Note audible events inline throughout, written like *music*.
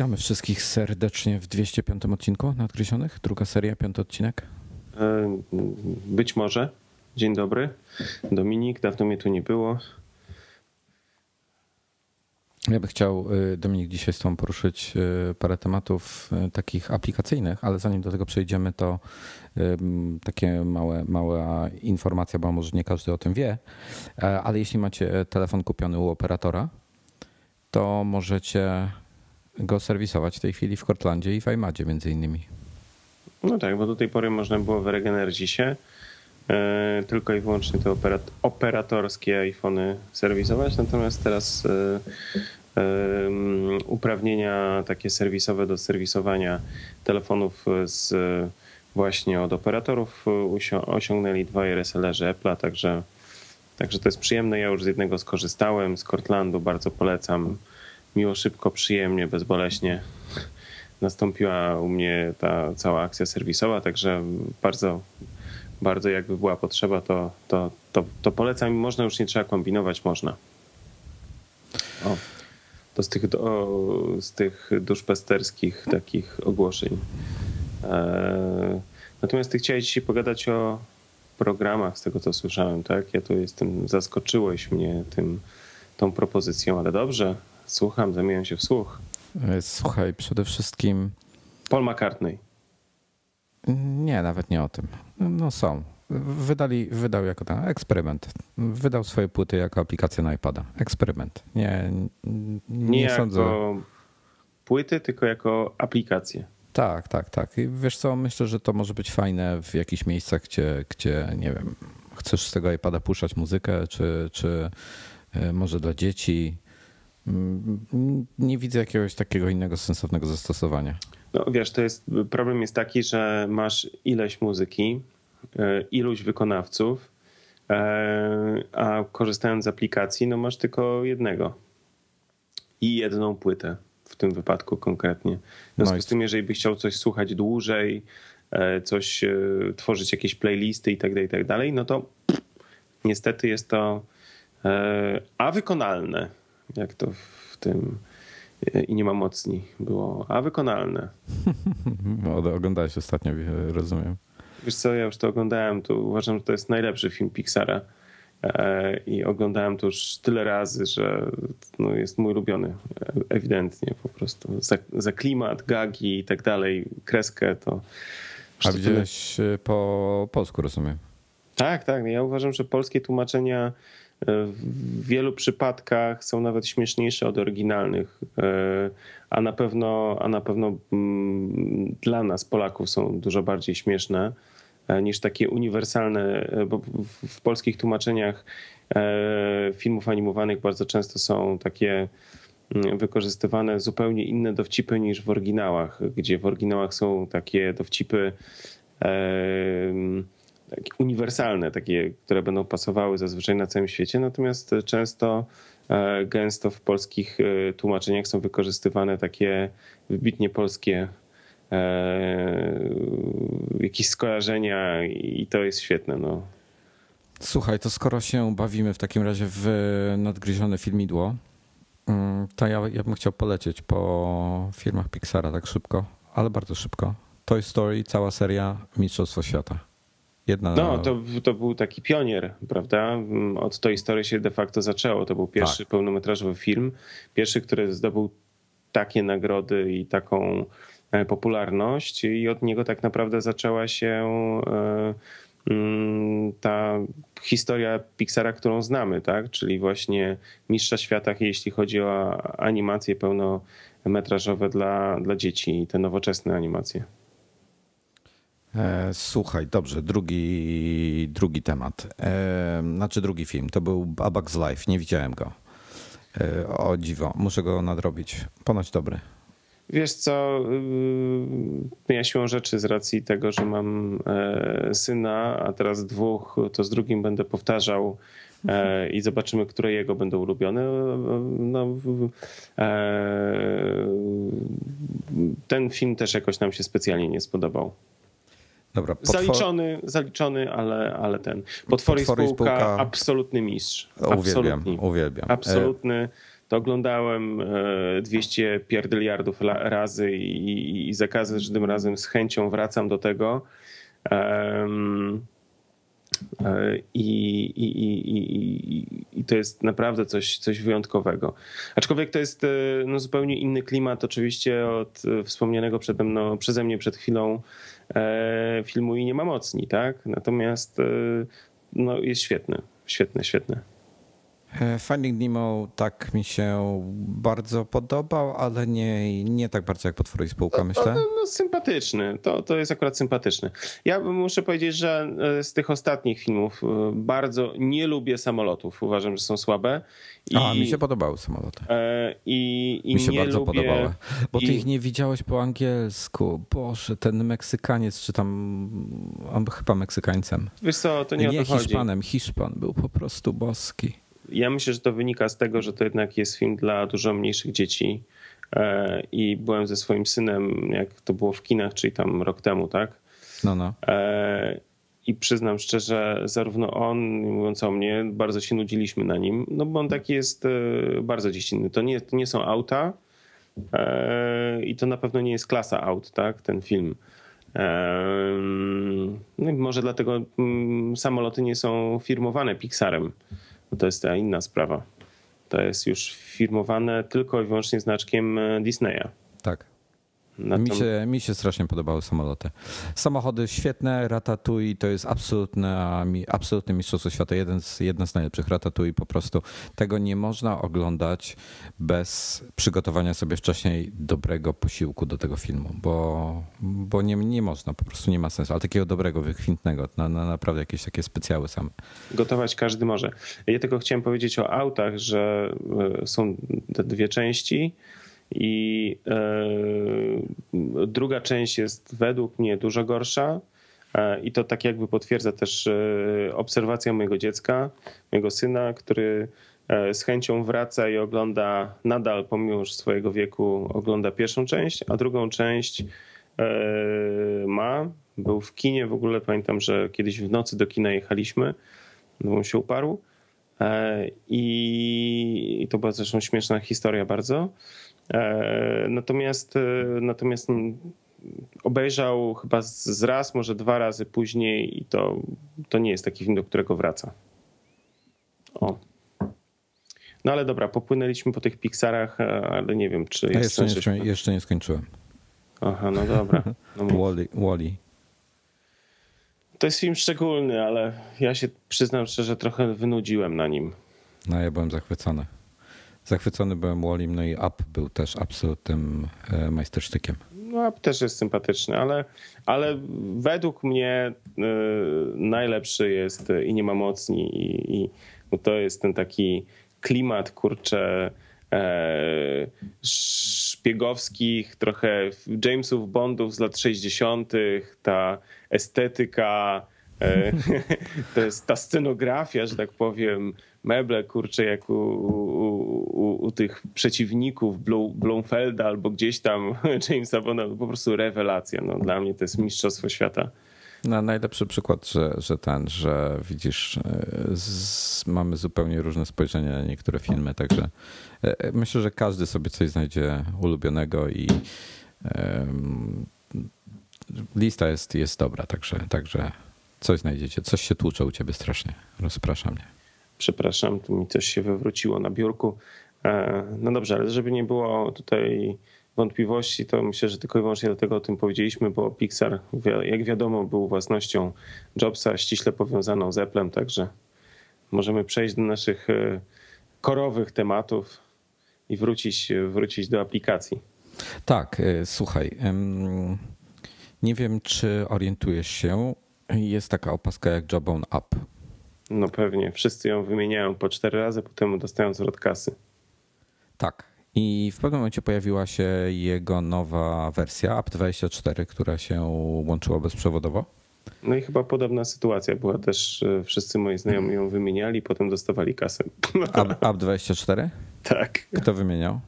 Witamy wszystkich serdecznie w 205 odcinku Nadgryzionych. Druga seria, piąty odcinek. E, być może. Dzień dobry. Dominik, dawno mnie tu nie było. Ja bym chciał, y, Dominik, dzisiaj z Tobą poruszyć y, parę tematów takich aplikacyjnych, ale zanim do tego przejdziemy, to takie małe, mała informacja, bo może nie każdy o tym wie, e, ale jeśli macie telefon kupiony u operatora, to możecie go serwisować w tej chwili w Cortlandzie i w iMadzie między innymi. No tak, bo do tej pory można było w Regenergisie e, tylko i wyłącznie te operat operatorskie iPhony serwisować, natomiast teraz e, e, uprawnienia takie serwisowe do serwisowania telefonów z właśnie od operatorów osiągnęli dwaj resellerzy Apple'a, także, także to jest przyjemne. Ja już z jednego skorzystałem, z Cortlandu, bardzo polecam miło, szybko, przyjemnie, bezboleśnie nastąpiła u mnie ta cała akcja serwisowa, także bardzo, bardzo jakby była potrzeba, to, to, to, to polecam. Można już nie trzeba kombinować, można. O, to z tych, o, z tych duszpasterskich takich ogłoszeń. E, natomiast ty chciałeś dzisiaj pogadać o programach, z tego co słyszałem, tak? Ja tu jestem, zaskoczyłeś mnie tym, tą propozycją, ale dobrze, Słucham, zamieniam się w słuch. E, słuchaj, przede wszystkim. Paul McCartney. Nie, nawet nie o tym. No są. Wydali, wydał jako ten eksperyment. Wydał swoje płyty jako aplikację na iPada. Eksperyment. Nie, nie, nie sądzę. jako płyty, tylko jako aplikację. Tak, tak, tak. I wiesz co, myślę, że to może być fajne w jakichś miejscach, gdzie, gdzie nie wiem, chcesz z tego iPada puszczać muzykę, czy, czy e, może dla dzieci nie widzę jakiegoś takiego innego sensownego zastosowania. No wiesz, to jest, problem jest taki, że masz ileś muzyki, e, iluś wykonawców, e, a korzystając z aplikacji, no masz tylko jednego i jedną płytę w tym wypadku konkretnie. W związku no z tym, jeżeli byś chciał coś słuchać dłużej, e, coś tworzyć jakieś playlisty i tak dalej, i tak dalej, no to niestety jest to a wykonalne jak to w tym i nie ma mocni było, a wykonalne. *laughs* No, oglądałeś ostatnio, rozumiem. Wiesz co, ja już to oglądałem, to uważam, że to jest najlepszy film Pixara e, i oglądałem to już tyle razy, że no, jest mój ulubiony, e, ewidentnie po prostu. Za, za klimat, gagi i tak dalej, kreskę to... A widziałeś po polsku, rozumiem? Tak, tak. Ja uważam, że polskie tłumaczenia w wielu przypadkach są nawet śmieszniejsze od oryginalnych, e, a na pewno, a na pewno mm, dla nas, Polaków, są dużo bardziej śmieszne e, niż takie uniwersalne, e, bo w polskich tłumaczeniach filmów animowanych bardzo często są takie mm, wykorzystywane zupełnie inne dowcipy niż w oryginałach, gdzie w oryginałach są takie dowcipy takie uniwersalne, takie, które będą pasowały zazwyczaj na całym świecie, natomiast często e, gęsto w polskich e, tłumaczeniach są wykorzystywane takie wybitnie polskie e, jakieś skojarzenia i to jest świetne. No. Słuchaj, to skoro się bawimy w takim razie w nadgryzione filmidło, mm, to ja, ja bym chciał polecieć po filmach Pixara tak szybko, ale bardzo szybko. Toy Story, cała seria Mistrzostwo Świata. Jedna... No, to, to był taki pionier, prawda? Od tej historii się de facto zaczęło. To był pierwszy tak. pełnometrażowy film. Pierwszy, który zdobył takie nagrody i taką e, popularność i od niego tak naprawdę zaczęła się e, mm, ta historia Pixara, którą znamy, tak? Czyli właśnie mistrza świata, jeśli chodzi o animacje pełnometrażowe dla, dla dzieci i te nowoczesne animacje. E, słuchaj, dobrze, drugi, drugi temat. E, znaczy drugi film. To był A Life. Nie widziałem go. E, o dziwo, muszę go nadrobić. Ponoć dobry. Wiesz co, y, ja siłą rzeczy z racji tego, że mam syna, a teraz dwóch, to z drugim będę powtarzał i zobaczymy, które jego będą ulubione. No, ten film też jakoś nam się specjalnie nie spodobał. Dobra, potwor... Zaliczony, zaliczony, ale, ale ten. Potwory, Potwory spółka, spółka, absolutny mistrz. Uwielbiam, uwielbiam. Absolutny. to oglądałem 200 pierdyliardów razy i, i za każdym razem z chęcią wracam do tego. I, i, i, I, to jest naprawdę coś, coś wyjątkowego. Aczkolwiek to jest no, zupełnie inny klimat, oczywiście, od wspomnianego przede mną, przeze mnie przed chwilą e, filmu i nie ma mocni, tak? Natomiast e, no, jest świetny, świetny, świetny. E, Finding Nemo tak mi się bardzo podobał, ale nie, nie tak bardzo jak Potwory i Spółka, myślę. No, no, sympatyczny, to, to jest akurat sympatyczny. Ja muszę powiedzieć, że e, z tych ostatnich filmów e, bardzo nie lubię samolotów. Uważam, że są słabe. I, A, mi się podobały samoloty. I, i mi się bardzo lubię, podobały. Bo ty i... ich nie widziałeś po angielsku. Boże, ten Meksykaniec, czy tam on chyba Meksykańcem. Wiesz co, to nie, nie o to Hiszpanem, chodzi. Hiszpan był po prostu boski ja myślę, że to wynika z tego, że to jednak jest film dla dużo mniejszych dzieci. E, I byłem ze swoim synem, jak to było w kinach, czyli tam rok temu, tak? No, no. E, I przyznam szczerze, zarówno on, mówiąc o mnie, bardzo się nudziliśmy na nim, no bo on taki jest e, bardzo dziecinny. To nie, to nie są auta i to na pewno nie jest klasa aut, tak? Ten film. No i może dlatego mm, samoloty nie są firmowane Pixarem to jest ta inna sprawa. To jest już firmowane tylko i wyłącznie znaczkiem e, Disneya. Mi, się, mi się strasznie podobały samoloty. Samochody świetne, Ratatouille to jest absolutne, absolutne mistrzostwo świata, jeden z, jedna z najlepszych Ratatouille po prostu. Tego nie można oglądać bez przygotowania sobie wcześniej dobrego posiłku do tego filmu, bo, bo nie, nie można, po prostu nie ma sensu, ale takiego dobrego, wykwintnego, na, na naprawdę jakieś takie specjały same. Gotować każdy może. Ja tylko chciałem powiedzieć o autach, że e, są te dwie części, i e, druga część jest według mnie dużo gorsza. E, I to tak jakby potwierdza też e, obserwacja mojego dziecka, mojego syna, który z chęcią wraca i ogląda nadal, pomimo już swojego wieku, ogląda pierwszą część, a drugą część ma. Był w kinie w ogóle, pamiętam, że kiedyś w nocy do kina jechaliśmy, no on się uparł. I to była zresztą śmieszna historia bardzo. E, natomiast, e, natomiast obejrzał chyba z raz, może dwa razy później i to, to nie jest taki film, do którego wraca. O. No ale dobra, popłynęliśmy po tych Pixarach, e, ale nie wiem, czy jest jeszcze, nie, jeszcze nie skończyłem. Aha, no dobra. No *laughs* Wally, Wally. To jest film szczególny, ale ja się przyznam szczerze, trochę wynudziłem na nim. No ja byłem zachwycony. Zachwycony byłem Wallim, no i Up był też absolutnym e, majstersztykiem. No Up też jest sympatyczny, ale, ale według mnie y, najlepszy jest i nie ma mocni i, i to jest ten taki klimat, kurczę, e, szpiegowskich, trochę Jamesów Bondów z lat 60., ta estetyka, e, *laughs* to jest ta scenografia, że tak powiem, meble, kurczę, jak u, u, u tych przeciwników Blomfelda albo gdzieś tam *laughs* Jamesa Bonda, po prostu rewelacja. No, dla mnie to jest mistrzostwo świata. No, najlepszy przykład, że, że ten, że widzisz, e, z, mamy zupełnie różne spojrzenie na niektóre filmy, także e, myślę, że każdy sobie coś znajdzie ulubionego i um, lista jest, jest dobra, także, także coś znajdziecie. Coś się tłucze u ciebie strasznie, rozprasza mnie przepraszam, tu mi coś się wywróciło na biurku. E, no dobrze, ale żeby nie było tutaj wątpliwości, to myślę, że tylko i wyłącznie dlatego o tym powiedzieliśmy, bo Pixar, jak wiadomo, był własnością Jobsa, ściśle powiązaną z Applem, także możemy przejść do naszych e, korowych tematów i wrócić, wrócić do aplikacji. Tak, e, słuchaj. Nie wiem, czy orientujesz się. Jest taka opaska jak Jobon App. No pewnie. Wszyscy ją wymieniają po cztery razy, potem dostają zwrot kasy. Tak. I w pewnym momencie pojawiła się jego nowa wersja, App24, która się łączyła bezprzewodowo. No i chyba podobna sytuacja była też. Wszyscy moi znajomi ją wymieniali, potem dostawali kasę. App24? Tak. Kto wymieniał?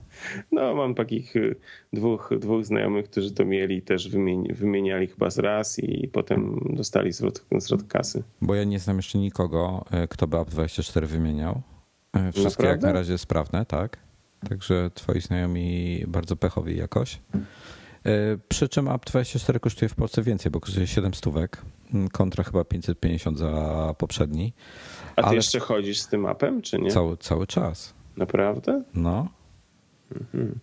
No, mam takich y, dwóch, dwóch znajomych, którzy to mieli, też wymieni, wymieniali chyba z raz i potem dostali zwrot, zwrot kasy. Bo ja nie znam jeszcze nikogo, y, kto by App24 wymieniał. Y, wszystkie Naprawdę? jak na razie sprawne, tak? Także twoi znajomi bardzo pechowi jakoś. Przy czym App24 kosztuje w Polsce więcej, bo kosztuje 7 stówek, kontra chyba 550 za poprzedni. A ty Ale jeszcze chodzisz z tym appem, czy nie? Cały, cały czas. Naprawdę? No. Mhm.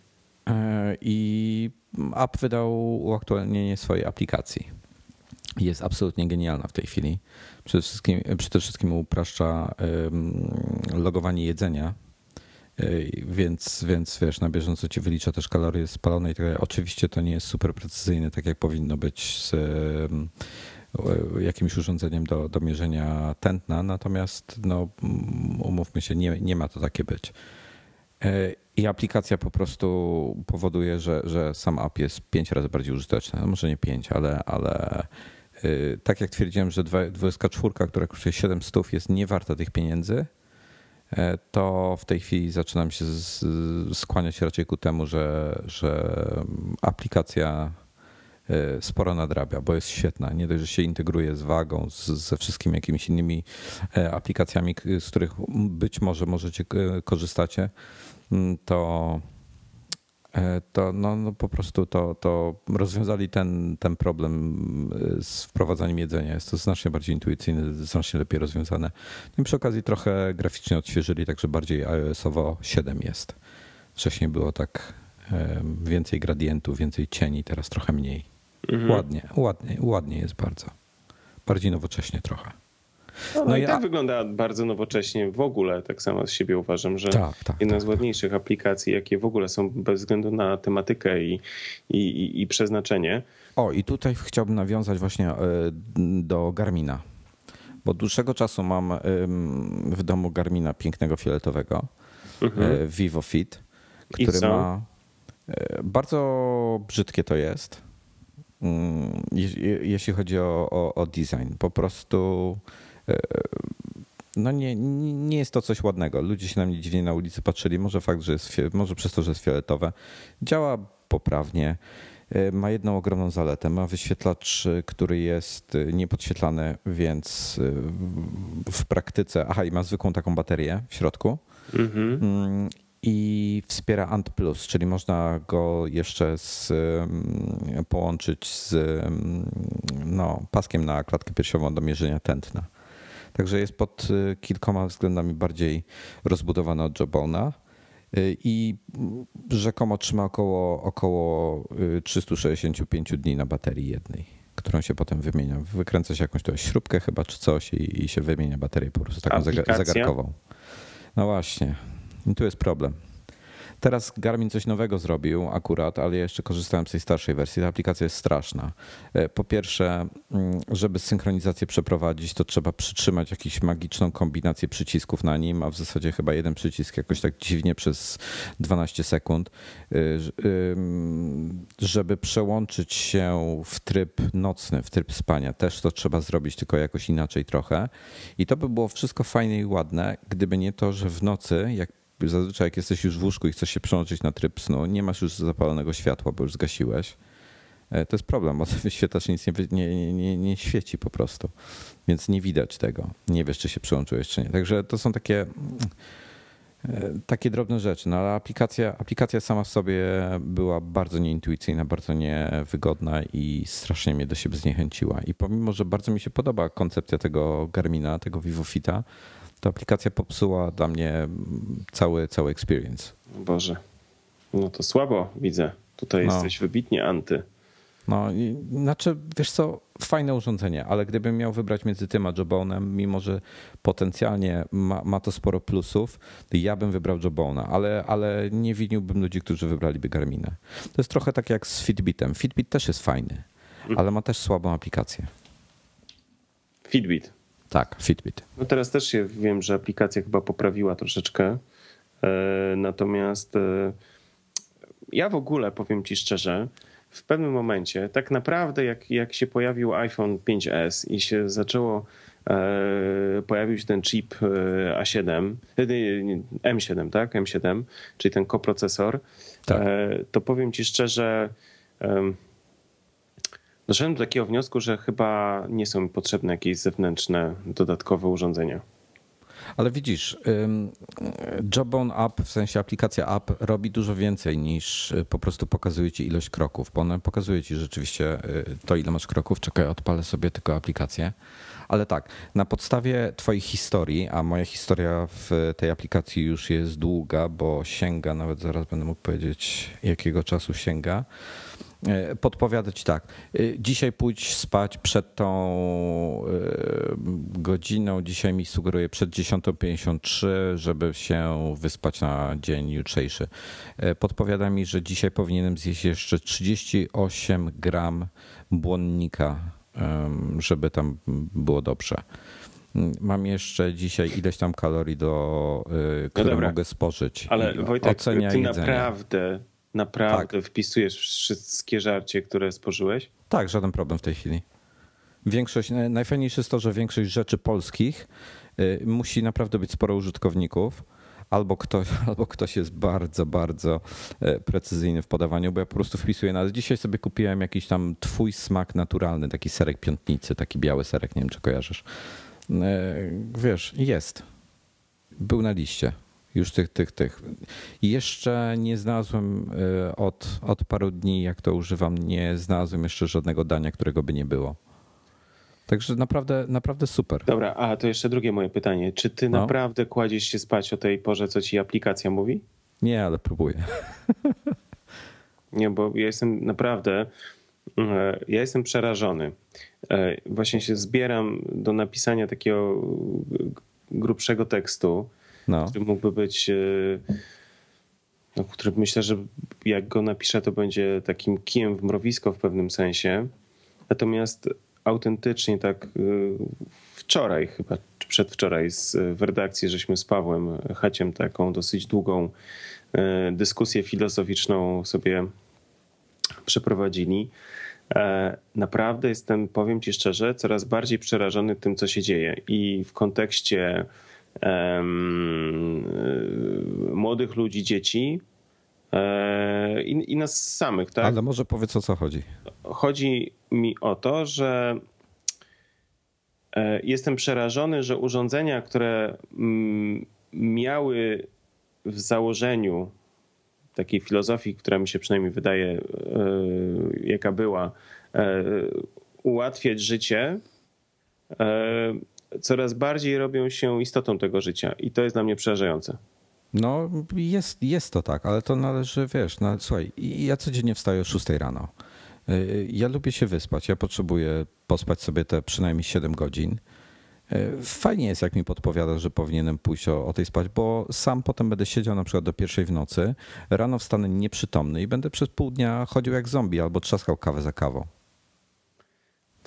E, I app wydał uaktualnienie swojej aplikacji. Jest absolutnie genialna w tej chwili. Przede wszystkim, przede wszystkim upraszcza logowanie jedzenia więc, więc wiesz, na bieżąco ci wylicza też kalorie spalone i tak Oczywiście to nie jest super precyzyjne, tak jak powinno być z jakimś urządzeniem do, do mierzenia tętna, natomiast no, umówmy się, nie, nie ma to takie być. I aplikacja po prostu powoduje, że, że sam app jest pięć razy bardziej użyteczny. No może nie pięć, ale, ale y, tak jak twierdziłem, że 24, która kosztuje 700 jest nie warta tych pieniędzy, E, to w tej chwili zaczynam się skłaniać raczej ku temu, że, że aplikacja e, sporo nadrabia, bo jest świetna. Nie dość, że się integruje z wagą, z, ze wszystkimi jakimiś innymi e, aplikacjami, z których być może możecie korzystacie, to E, to no, no po prostu to, to rozwiązali ten, ten problem e, z wprowadzaniem jedzenia. Jest to znacznie bardziej intuicyjne, znacznie lepiej rozwiązane. No I przy okazji trochę graficznie odświeżyli, także bardziej iOS-owo 7 jest. Wcześniej było tak e, więcej gradientów, więcej cieni, teraz trochę mniej. Mhm. Ładnie, ładnie, ładnie jest bardzo. Bardziej nowocześnie trochę. No, no, i ja... tak wygląda bardzo nowocześnie w ogóle, tak samo z siebie uważam, że tak, tak, jedna tak, z ładniejszych aplikacji, jakie w ogóle są bez względu na tematykę i, i, i przeznaczenie. O, i tutaj chciałbym nawiązać właśnie e, do Garmina, bo od dłuższego czasu mam w domu Garmina pięknego fioletowego, mhm. E, Vivo Fit, który ma e, bardzo brzydkie to jest, mm, jeśli chodzi o, o, o design. Po prostu no nie, nie jest to coś ładnego. Ludzie się na mnie dziwnie na ulicy patrzyli. Może fakt, że jest, może przez to, że jest fioletowe. Działa poprawnie. E, ma jedną ogromną zaletę. Ma wyświetlacz, który jest niepodświetlany, więc e, w praktyce. Aha, i ma zwykłą taką baterię w środku. Mhm. Mm, I wspiera Ant Plus, czyli można go jeszcze z, połączyć z no, paskiem na klatkę piersiową do mierzenia tętna. Także jest pod y, kilkoma względami bardziej rozbudowana od Jobona y, i rzekomo trzyma około, około 365 y, dni na baterii jednej, którą się potem wymienia. Wykręca się jakąś śrubkę chyba czy coś i, i się wymienia baterię po prostu taką Aplikacja? zegarkową. No właśnie. I tu jest problem. Teraz Garmin coś nowego zrobił akurat, ale ja jeszcze korzystałem z tej starszej wersji. Ta aplikacja jest straszna. E, po pierwsze, mm, żeby synchronizację przeprowadzić, to trzeba przytrzymać jakąś magiczną kombinację przycisków na nim, a w zasadzie chyba jeden przycisk jakoś tak dziwnie przez 12 sekund. E, żeby przełączyć się w tryb nocny, w tryb spania, też to trzeba zrobić, tylko jakoś inaczej trochę. I to by było wszystko fajne i ładne, gdyby nie to, że w nocy, jak zazwyczaj jak jesteś już w łóżku i chcesz się przełączyć na tryb snu, nie masz już zapalonego światła, bo już zgasiłeś. E, to jest problem, bo *laughs* wyświetlacz nic nie, nie, nie, nie świeci po prostu, więc nie widać tego. Nie wiesz, czy się przyłączyłeś, czy nie. Także to są takie e, takie drobne rzeczy, no ale aplikacja, aplikacja sama w sobie była bardzo nieintuicyjna, bardzo niewygodna i strasznie mnie do siebie zniechęciła. I pomimo, że bardzo mi się podoba koncepcja tego Garmina, tego VivoFita, ta aplikacja popsuła dla mnie cały, cały experience. Boże, no to słabo widzę. Tutaj no. jesteś wybitnie anty. No, i, znaczy, wiesz co, fajne urządzenie, ale gdybym miał wybrać między tym a Jobonem, mimo że potencjalnie ma, ma to sporo plusów, to ja bym wybrał Jobona, ale, ale nie winiłbym ludzi, którzy wybraliby Garminę. To jest trochę tak jak z Fitbitem. Fitbit też jest fajny, mhm. ale ma też słabą aplikację. Fitbit. Tak, Fitbit. No teraz też się wiem, że aplikacja chyba poprawiła troszeczkę. E, natomiast e, ja w ogóle powiem ci szczerze, w pewnym momencie, tak naprawdę jak, jak się pojawił iPhone 5S i się zaczęło, e, pojawił się ten chip A7, M7, tak? M7, czyli ten koprocesor, tak. to powiem ci szczerze, Doszedłem do takiego wniosku, że chyba nie są mi potrzebne jakieś zewnętrzne, dodatkowe urządzenia. Ale widzisz, Jawbone App, w sensie aplikacja app, robi dużo więcej niż y, po prostu pokazuje ci ilość kroków, bo ona pokazuje ci rzeczywiście y, to, ile masz kroków. Czekaj, odpalę sobie tylko aplikację. Ale tak, na podstawie Twojej historii, a moja historia w tej aplikacji już jest długa, bo sięga, nawet zaraz będę mógł powiedzieć, jakiego czasu sięga. E, podpowiada ci tak. E, dzisiaj pójdź spać przed tą e, godziną. Dzisiaj mi sugeruje przed 10.53, żeby się wyspać na dzień jutrzejszy. Podpowiada mi, że dzisiaj powinienem zjeść jeszcze 38 gram błonnika, żeby tam było dobrze. Mam jeszcze dzisiaj ileś tam kalorii, do, które no mogę spożyć. Ale Wojtek, Ocenia ty jedzenie. naprawdę Naprawdę tak. wpisujesz wszystkie żarcie, które spożyłeś? Tak, żaden problem w tej chwili. Większość, najfajniejsze jest to, że większość rzeczy polskich y, musi naprawdę być sporo użytkowników. Albo ktoś, *laughs* albo ktoś jest bardzo, bardzo y, precyzyjny w podawaniu, bo ja po prostu wpisuję na. Dzisiaj sobie kupiłem jakiś tam twój smak naturalny, taki serek piątnicy, taki biały serek, nie wiem czy kojarzysz. Y, wiesz, jest. Był na liście. Już tych, tych, tych. Jeszcze nie znalazłem y, od, od paru dni, jak to używam, nie znalazłem jeszcze żadnego dania, którego by nie było. Także naprawdę, naprawdę super. Dobra, a to jeszcze drugie moje pytanie. Czy ty no? naprawdę kładziesz się spać o tej porze, co ci aplikacja mówi? Nie, ale próbuję. Nie, bo ja jestem naprawdę, e, ja jestem przerażony. E, właśnie się zbieram do napisania takiego grubszego tekstu no. który mógłby być, e, no, który myślę, że jak go napiszę, to będzie takim kijem w mrowisko w pewnym sensie. Natomiast autentycznie tak e, wczoraj chyba, czy przedwczoraj z, w redakcji, żeśmy z Pawłem Haciem taką dosyć długą e, dyskusję filozoficzną sobie przeprowadzili. Naprawdę jestem, powiem ci szczerze, coraz bardziej przerażony tym, co się dzieje. I w kontekście młodych ludzi, dzieci e, i, i nas samych, tak? Ale może powiedz o co chodzi. Chodzi mi o to, że e, jestem przerażony, że urządzenia, które mm, miały w założeniu takiej filozofii, która mi się przynajmniej wydaje, e, jaka była, ułatwiać życie, coraz bardziej robią się istotą tego życia i to jest dla mnie przerażające. No jest, jest to tak, ale to należy, wiesz, no, słuchaj, ja codziennie wstaję o 6 rano. Y, ja lubię się wyspać, ja potrzebuję pospać sobie te przynajmniej 7 godzin. Y, fajnie jest, jak mi podpowiada, że powinienem pójść o, o tej spać, bo sam potem będę siedział na przykład do pierwszej w nocy, rano wstanę nieprzytomny i będę przez pół dnia chodził jak zombie albo trzaskał kawę za kawą.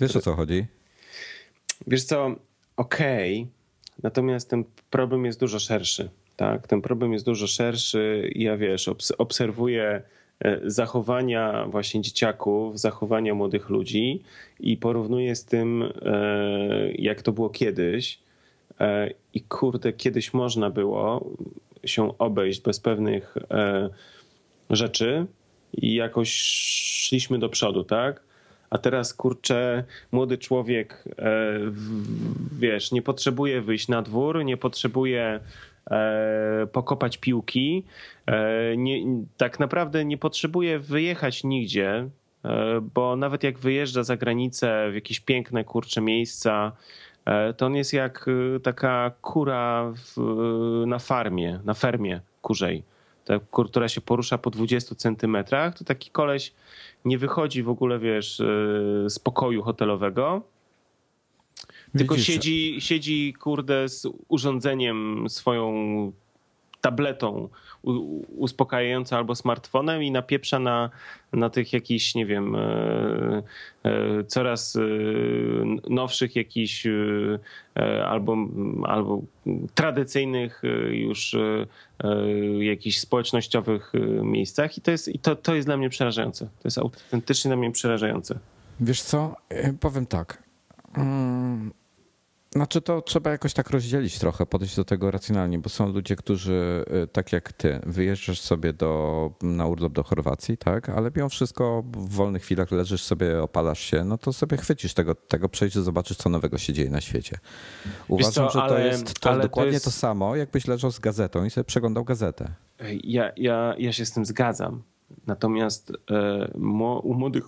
Wiesz o co chodzi? Wiesz co, okay, natomiast ten problem jest dużo szerszy. Tak? Ten problem jest dużo szerszy. Ja wiesz, obserwuję e, zachowania właśnie dzieciaków, zachowania młodych ludzi i porównuję z tym, e, jak to było kiedyś. E, I kurde, kiedyś można było się obejść bez pewnych rzeczy i jakoś szliśmy do przodu, tak? A teraz kurczę, młody człowiek, e, wiesz, nie potrzebuje wyjść na dwór, nie potrzebuje e, pokopać piłki, e, nie, tak naprawdę nie potrzebuje wyjechać nigdzie, bo nawet jak wyjeżdża za granicę w jakieś piękne, kurcze miejsca, to on jest jak taka kura w, na farmie, na fermie kurzej, ta, która się porusza po 20 centymetrach, to taki koleś nie wychodzi w ogóle, wiesz, e, z pokoju hotelowego. Tylko siedzi, siedzi, kurde, z urządzeniem, swoją tabletą uspokajającą albo smartfonem i napieprza na, na tych jakichś, nie wiem, e, e, coraz nowszych jakichś albo, albo tradycyjnych już jakichś społecznościowych miejscach i to jest, i to, to jest dla mnie przerażające. To jest autentycznie dla mnie przerażające. Wiesz co, powiem tak. Znaczy to trzeba jakoś tak rozdzielić trochę, podejść do tego racjonalnie, bo są ludzie, którzy y, tak jak ty, wyjeżdżasz sobie do, na urlop do Chorwacji, tak, ale mimo wszystko w wolnych chwilach leżysz sobie, opalasz się, no to sobie chwycisz tego, tego przejść, zobaczysz co nowego się dzieje na świecie. Uważam, co, że to ale, jest to dokładnie to, jest... to, samo, jakbyś leżał z gazetą i sobie przeglądał gazetę. Ja, ja, ja się z tym zgadzam. Natomiast e, u młodych,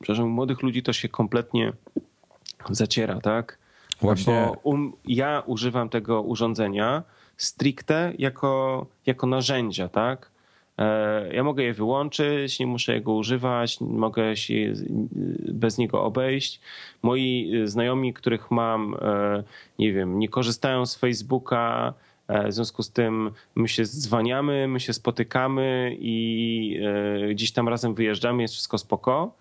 przepraszam, u młodych ludzi to się kompletnie zaciera, tak? Właśnie. Bo um, ja używam tego urządzenia stricte jako, jako narzędzia, tak? E, ja mogę je wyłączyć, nie muszę jego używać, mogę się bez niego obejść. Moi znajomi, których mam, e, nie wiem, nie korzystają z Facebooka, e, w związku z tym my się zwaniamy, my się spotykamy i gdzieś tam razem wyjeżdżamy, jest wszystko spoko.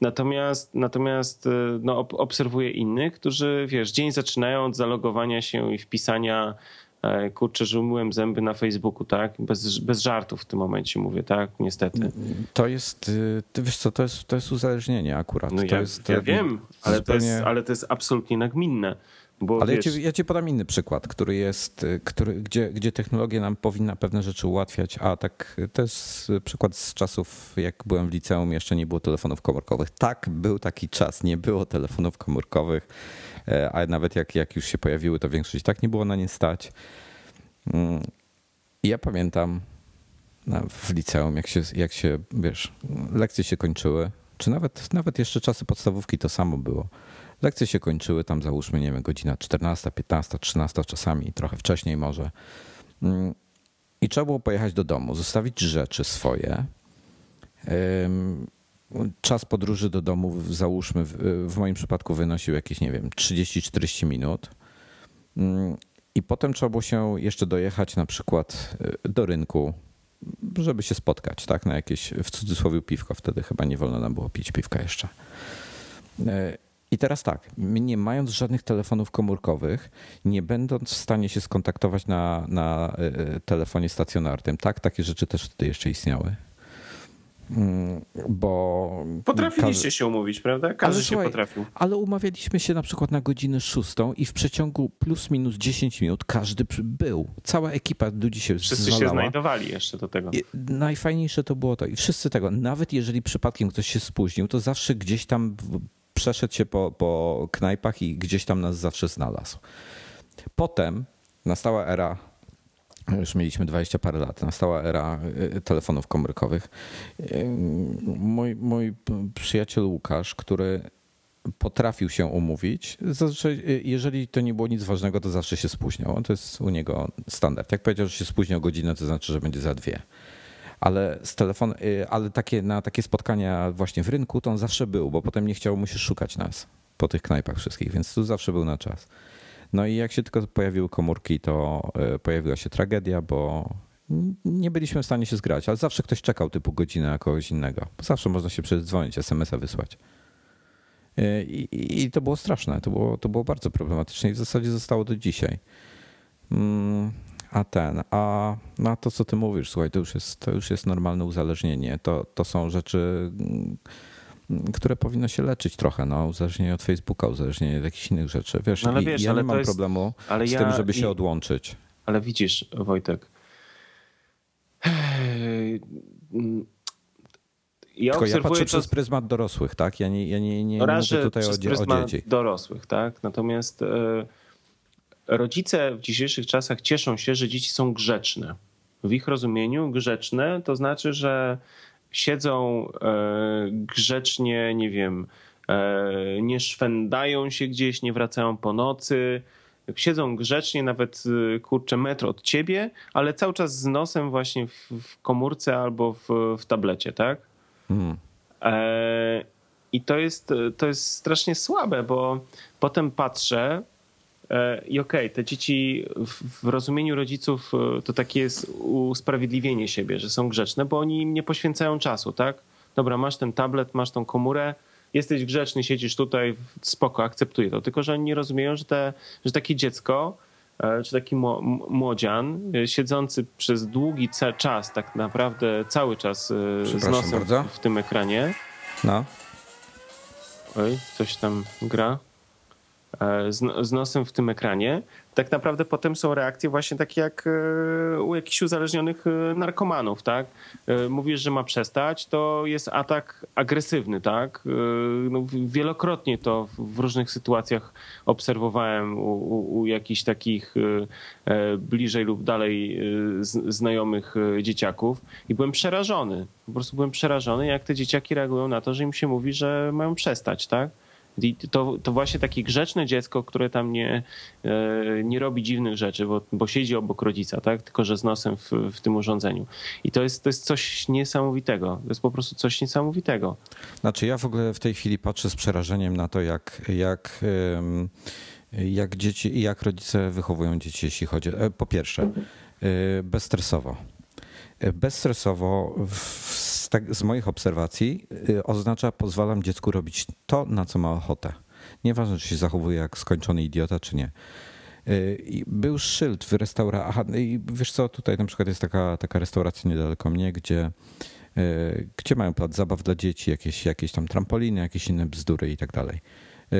Natomiast, natomiast e, no, obserwuję innych, którzy, wiesz, dzień zaczynają od zalogowania się i wpisania e, kurczę, że umyłem zęby na Facebooku, tak? Bez, bez żartów w tym momencie mówię, tak? Niestety. To jest, y, ty wiesz co, to jest, to jest uzależnienie akurat. No to ja, jest, ja wiem, ale, zupełnie... to jest, ale to jest absolutnie nagminne. Bo Ale wiesz... ja, ci, ja ci podam inny przykład, który jest, y, który, gdzie, gdzie technologia nam powinna pewne rzeczy ułatwiać, a tak to jest przykład z czasów, jak byłem w liceum, jeszcze nie było telefonów komórkowych. Tak, był taki czas, nie było telefonów komórkowych, e, a nawet jak, jak już się pojawiły, to większość tak nie było na nie stać. Mm, ja pamiętam w liceum, jak się, jak się wiesz, lekcje się kończyły, czy nawet, nawet jeszcze czasy podstawówki to samo było Lekcje się kończyły tam załóżmy, nie wiem, godzina 14, 15, 13 czasami, trochę wcześniej może. Mm, I trzeba było pojechać do domu, zostawić rzeczy swoje. Czas podróży do domu, załóżmy, w moim przypadku wynosił jakieś, nie wiem, 30-40 minut. Mm, I potem trzeba było się jeszcze dojechać na przykład e, do rynku, żeby się spotkać, tak, na jakieś, w cudzysłowie piwko, wtedy chyba nie wolno nam było pić piwka jeszcze. I teraz tak, nie mając żadnych telefonów komórkowych, nie będąc w stanie się skontaktować na, na e, telefonie stacjonarnym, tak, takie rzeczy też wtedy jeszcze istniały. Mm, bo. Potrafiliście każdy... się umówić, prawda? Każdy ale, się słuchaj, potrafił. Ale umawialiśmy się na przykład na godzinę szóstą i w przeciągu plus minus 10 minut każdy był. Cała ekipa ludzi się Wszyscy zwalała. się znajdowali jeszcze do tego. I najfajniejsze to było to. I wszyscy tego, nawet jeżeli przypadkiem ktoś się spóźnił, to zawsze gdzieś tam przeszedł się po, po knajpach i gdzieś tam nas zawsze znalazł. Potem nastała era już mieliśmy 20 parę lat, nastała era y, telefonów komórkowych. Y, mój, mój przyjaciel Łukasz, który potrafił się umówić, zazwyczaj, jeżeli to nie było nic ważnego, to zawsze się spóźniał. To jest u niego standard. Jak powiedział, że się spóźniał godzinę, to znaczy, że będzie za dwie ale z telefon, y, ale takie, na takie spotkania właśnie w rynku to on zawsze był, bo potem nie chciał mu się szukać nas po tych knajpach wszystkich, więc tu zawsze był na czas. No i jak się tylko pojawiły komórki, to y, pojawiła się tragedia, bo nie byliśmy w stanie się zgrać, ale zawsze ktoś czekał typu godzinę na kogoś innego. Zawsze można się przedzwonić, SMS-a wysłać. Y, I, I, to było straszne, to było, to było bardzo problematyczne i w zasadzie zostało do dzisiaj. A ten, a na to, co ty mówisz, słuchaj, to już jest, to już jest normalne uzależnienie. To, to są rzeczy, mm, które powinno się leczyć trochę, no, uzależnienie od Facebooka, uzależnienie od jakichś innych rzeczy. Wiesz, no ale wiesz, ja ale nie mam jest, problemu z ja, tym, żeby się i, odłączyć. Ale widzisz, Wojtek, *sighs* ja Tylko ja patrzę to... przez pryzmat dorosłych, tak? Ja nie, ja nie, nie, nie mówię tutaj o, o dzieci. dorosłych, tak? Natomiast... Yy rodzice w dzisiejszych czasach cieszą się, że dzieci są grzeczne. W ich rozumieniu grzeczne to znaczy, że siedzą e, grzecznie, nie wiem, e, nie szwędają się gdzieś, nie wracają po nocy, siedzą grzecznie, nawet e, kurczę metr od ciebie, ale cały czas z nosem właśnie w, w komórce albo w, w tablecie, tak? Hmm. I to jest, to jest strasznie słabe, bo potem patrzę, E, I okej, okay, te dzieci w, w, rozumieniu rodziców e, to takie jest usprawiedliwienie siebie, że są grzeczne, bo oni im nie poświęcają czasu, tak? Dobra, masz ten tablet, masz tą komórę, jesteś grzeczny, siedzisz tutaj, spoko, akceptuję to. Tylko, że oni nie rozumieją, że, te, że takie dziecko, e, czy taki młodzian, siedzący przez długi czas, tak naprawdę cały czas z nosem bardzo. w tym ekranie. No. Oj, coś tam gra. E, z, nosem w tym ekranie, tak naprawdę potem są reakcje właśnie takie jak e, u jakichś uzależnionych e, narkomanów, tak? Mówisz, że ma przestać, to jest atak agresywny, tak? No, wielokrotnie to w różnych sytuacjach obserwowałem u, u, u jakichś takich bliżej lub dalej znajomych dzieciaków i byłem przerażony. Po prostu byłem przerażony, jak te dzieciaki reagują na to, że im się mówi, że mają przestać, tak? I to, to właśnie takie grzeczne dziecko, które tam nie, e, nie robi dziwnych rzeczy, bo, bo siedzi obok rodzica, tak? tylko że z nosem w, w tym urządzeniu. I to jest, to jest coś niesamowitego. To jest po prostu coś niesamowitego. Znaczy ja w ogóle w tej chwili patrzę z przerażeniem na to, jak, jak, jak dzieci i jak rodzice wychowują dzieci, jeśli chodzi. E, po pierwsze, e, bezstresowo. Bezstresowo z, tak, z moich obserwacji y, oznacza pozwalam dziecku robić to, na co ma ochotę. Nieważne, czy się zachowuje jak skończony idiota, czy nie. Y, był szyld w restauracji. I wiesz co, tutaj na przykład jest taka, taka restauracja niedaleko mnie, gdzie, y, gdzie mają plac zabaw dla dzieci, jakieś, jakieś tam trampoliny, jakieś inne bzdury i tak dalej.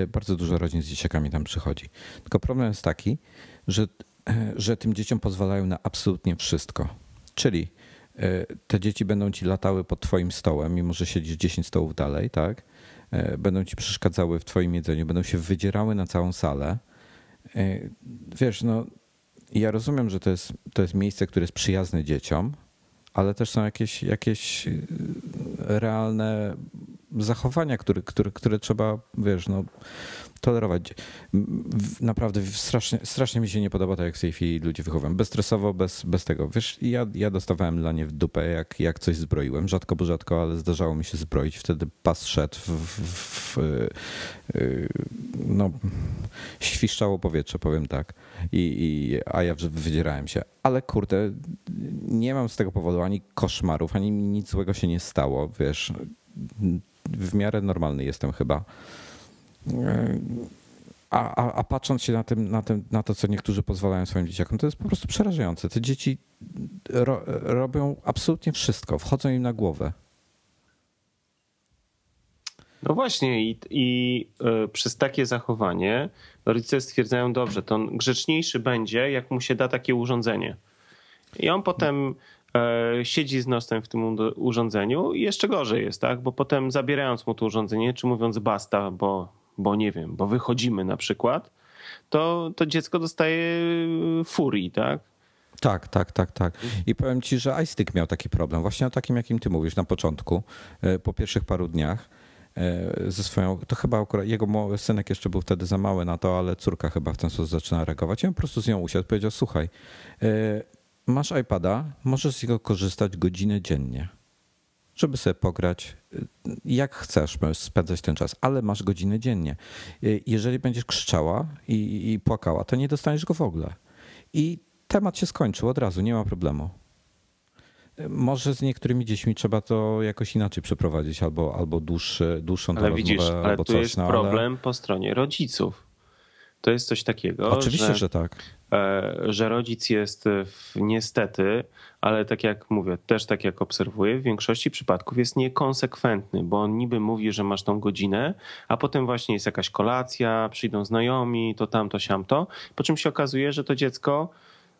Bardzo dużo rodzin z dzieciakami tam przychodzi. Tylko problem jest taki, że, że tym dzieciom pozwalają na absolutnie wszystko. Czyli te dzieci będą ci latały pod twoim stołem, mimo że siedzisz 10 stołów dalej, tak? E, będą ci przeszkadzały w twoim jedzeniu, będą się wydzierały na całą salę. E, wiesz, no ja rozumiem, że to jest, to jest miejsce, które jest przyjazne dzieciom, ale też są jakieś, jakieś realne zachowania, które, które, które trzeba, wiesz, no, tolerować. Naprawdę strasznie, strasznie mi się nie podoba to, jak w tej chwili ludzie wychowują. Bezstresowo, bez, bez tego. Wiesz, ja, ja dostawałem dla nie w dupę, jak, jak coś zbroiłem. Rzadko, bo rzadko, ale zdarzało mi się zbroić. Wtedy pas szedł w, w, w, y, no, świszczało powietrze, powiem tak. I, i, a ja wydzierałem się. Ale kurde, nie mam z tego powodu ani koszmarów, ani nic złego się nie stało, wiesz. W miarę normalny jestem chyba. A, a, a, patrząc się na, tym, na, tym, na to, co niektórzy pozwalają swoim dzieciakom, to jest po prostu przerażające. Te dzieci ro, robią absolutnie wszystko, wchodzą im na głowę. No właśnie, i, i y, przez takie zachowanie rodzice stwierdzają, dobrze, to on grzeczniejszy będzie, jak mu się da takie urządzenie. I on potem siedzi z nosem w tym urządzeniu i jeszcze gorzej jest, tak? Bo potem zabierając mu to urządzenie, czy mówiąc basta, bo bo nie wiem, bo wychodzimy na przykład, to, to dziecko dostaje furii, tak? Tak, tak, tak, tak. I powiem ci, że iStick miał taki problem, właśnie o takim, jakim ty mówisz na początku, e, po pierwszych paru dniach e, ze swoją, to chyba akurat jego synek jeszcze był wtedy za mały na to, ale córka chyba w ten sposób zaczyna reagować. I on po prostu z nią usiadł, powiedział, słuchaj, e, masz iPada, możesz z niego korzystać godzinę dziennie żeby sobie pograć jak chcesz, spędzać ten czas, ale masz godziny dziennie. Jeżeli będziesz krzyczała i, i płakała, to nie dostaniesz go w ogóle. I temat się skończył od razu, nie ma problemu. Może z niektórymi dziećmi trzeba to jakoś inaczej przeprowadzić, albo, albo dłuższy, dłuższą ale widzisz, ale albo tu coś. jest no, problem ale... po stronie rodziców. To jest coś takiego. Oczywiście, że, że tak. E, że rodzic jest w, niestety, ale tak jak mówię, też tak jak obserwuję, w większości przypadków jest niekonsekwentny, bo on niby mówi, że masz tą godzinę, a potem właśnie jest jakaś kolacja, przyjdą znajomi, to tamto, siamto, po czym się okazuje, że to dziecko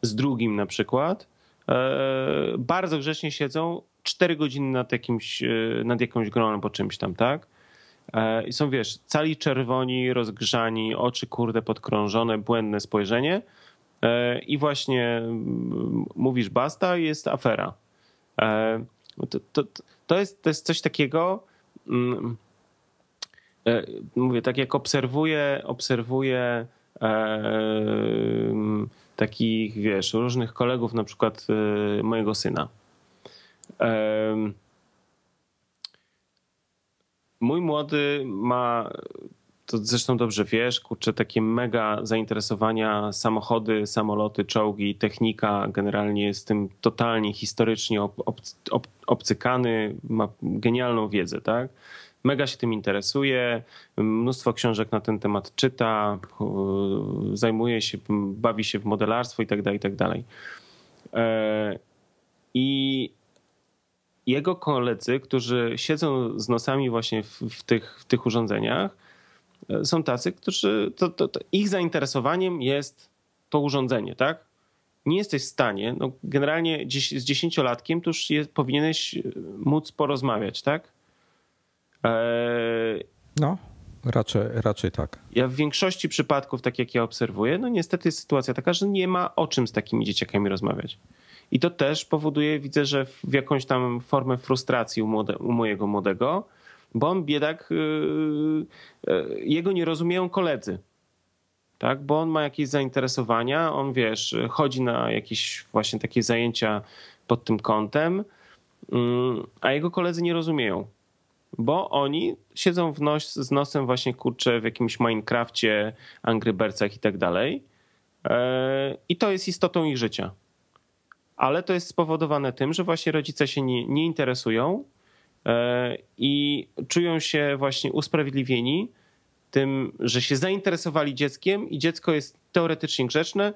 z drugim na przykład e, bardzo grzecznie siedzą cztery godziny nad, jakimś, e, nad jakąś grą albo czymś tam, tak? I są, wiesz, cali czerwoni, rozgrzani, oczy kurde podkrążone, błędne spojrzenie i właśnie mm, mówisz basta jest afera. E, to, to, to, jest, to jest coś takiego, mm, e, mówię, tak jak obserwuję, obserwuję takich, wiesz, różnych kolegów, na przykład mojego syna. Mój młody ma to zresztą dobrze wiesz, kurczę, takie mega zainteresowania samochody, samoloty, czołgi, technika, generalnie jest tym totalnie historycznie ob, ob, ob, obcykany, ma genialną wiedzę, tak? Mega się tym interesuje, mnóstwo książek na ten temat czyta, zajmuje się, bawi się w modelarstwo i tak dalej, i tak dalej. E, I jego koledzy, którzy siedzą z nosami właśnie w, w, tych, w tych urządzeniach, są tacy, którzy to, to, to ich zainteresowaniem jest to urządzenie, tak? Nie jesteś w stanie, no generalnie z dziesięciolatkiem to już jest, powinieneś móc porozmawiać, tak? Eee, no, raczej, raczej tak. Ja w większości przypadków, tak jak ja obserwuję, no niestety jest sytuacja taka, że nie ma o czym z takimi dzieciakami rozmawiać. I to też powoduje, widzę, że w jakąś tam formę frustracji u, młode, u mojego młodego, bo on biedak, yy, yy, jego nie rozumieją koledzy. Tak, bo on ma jakieś zainteresowania, on wiesz, chodzi na jakieś właśnie takie zajęcia pod tym kątem, yy, a jego koledzy nie rozumieją bo oni siedzą w nos, z nosem właśnie kurczę w jakimś Minecrafcie, Angry Birdsach i tak dalej. E, I to jest istotą ich życia. Ale to jest spowodowane tym, że właśnie rodzice się nie, nie interesują i czują się właśnie usprawiedliwieni tym, że się zainteresowali dzieckiem i dziecko jest teoretycznie grzeczne,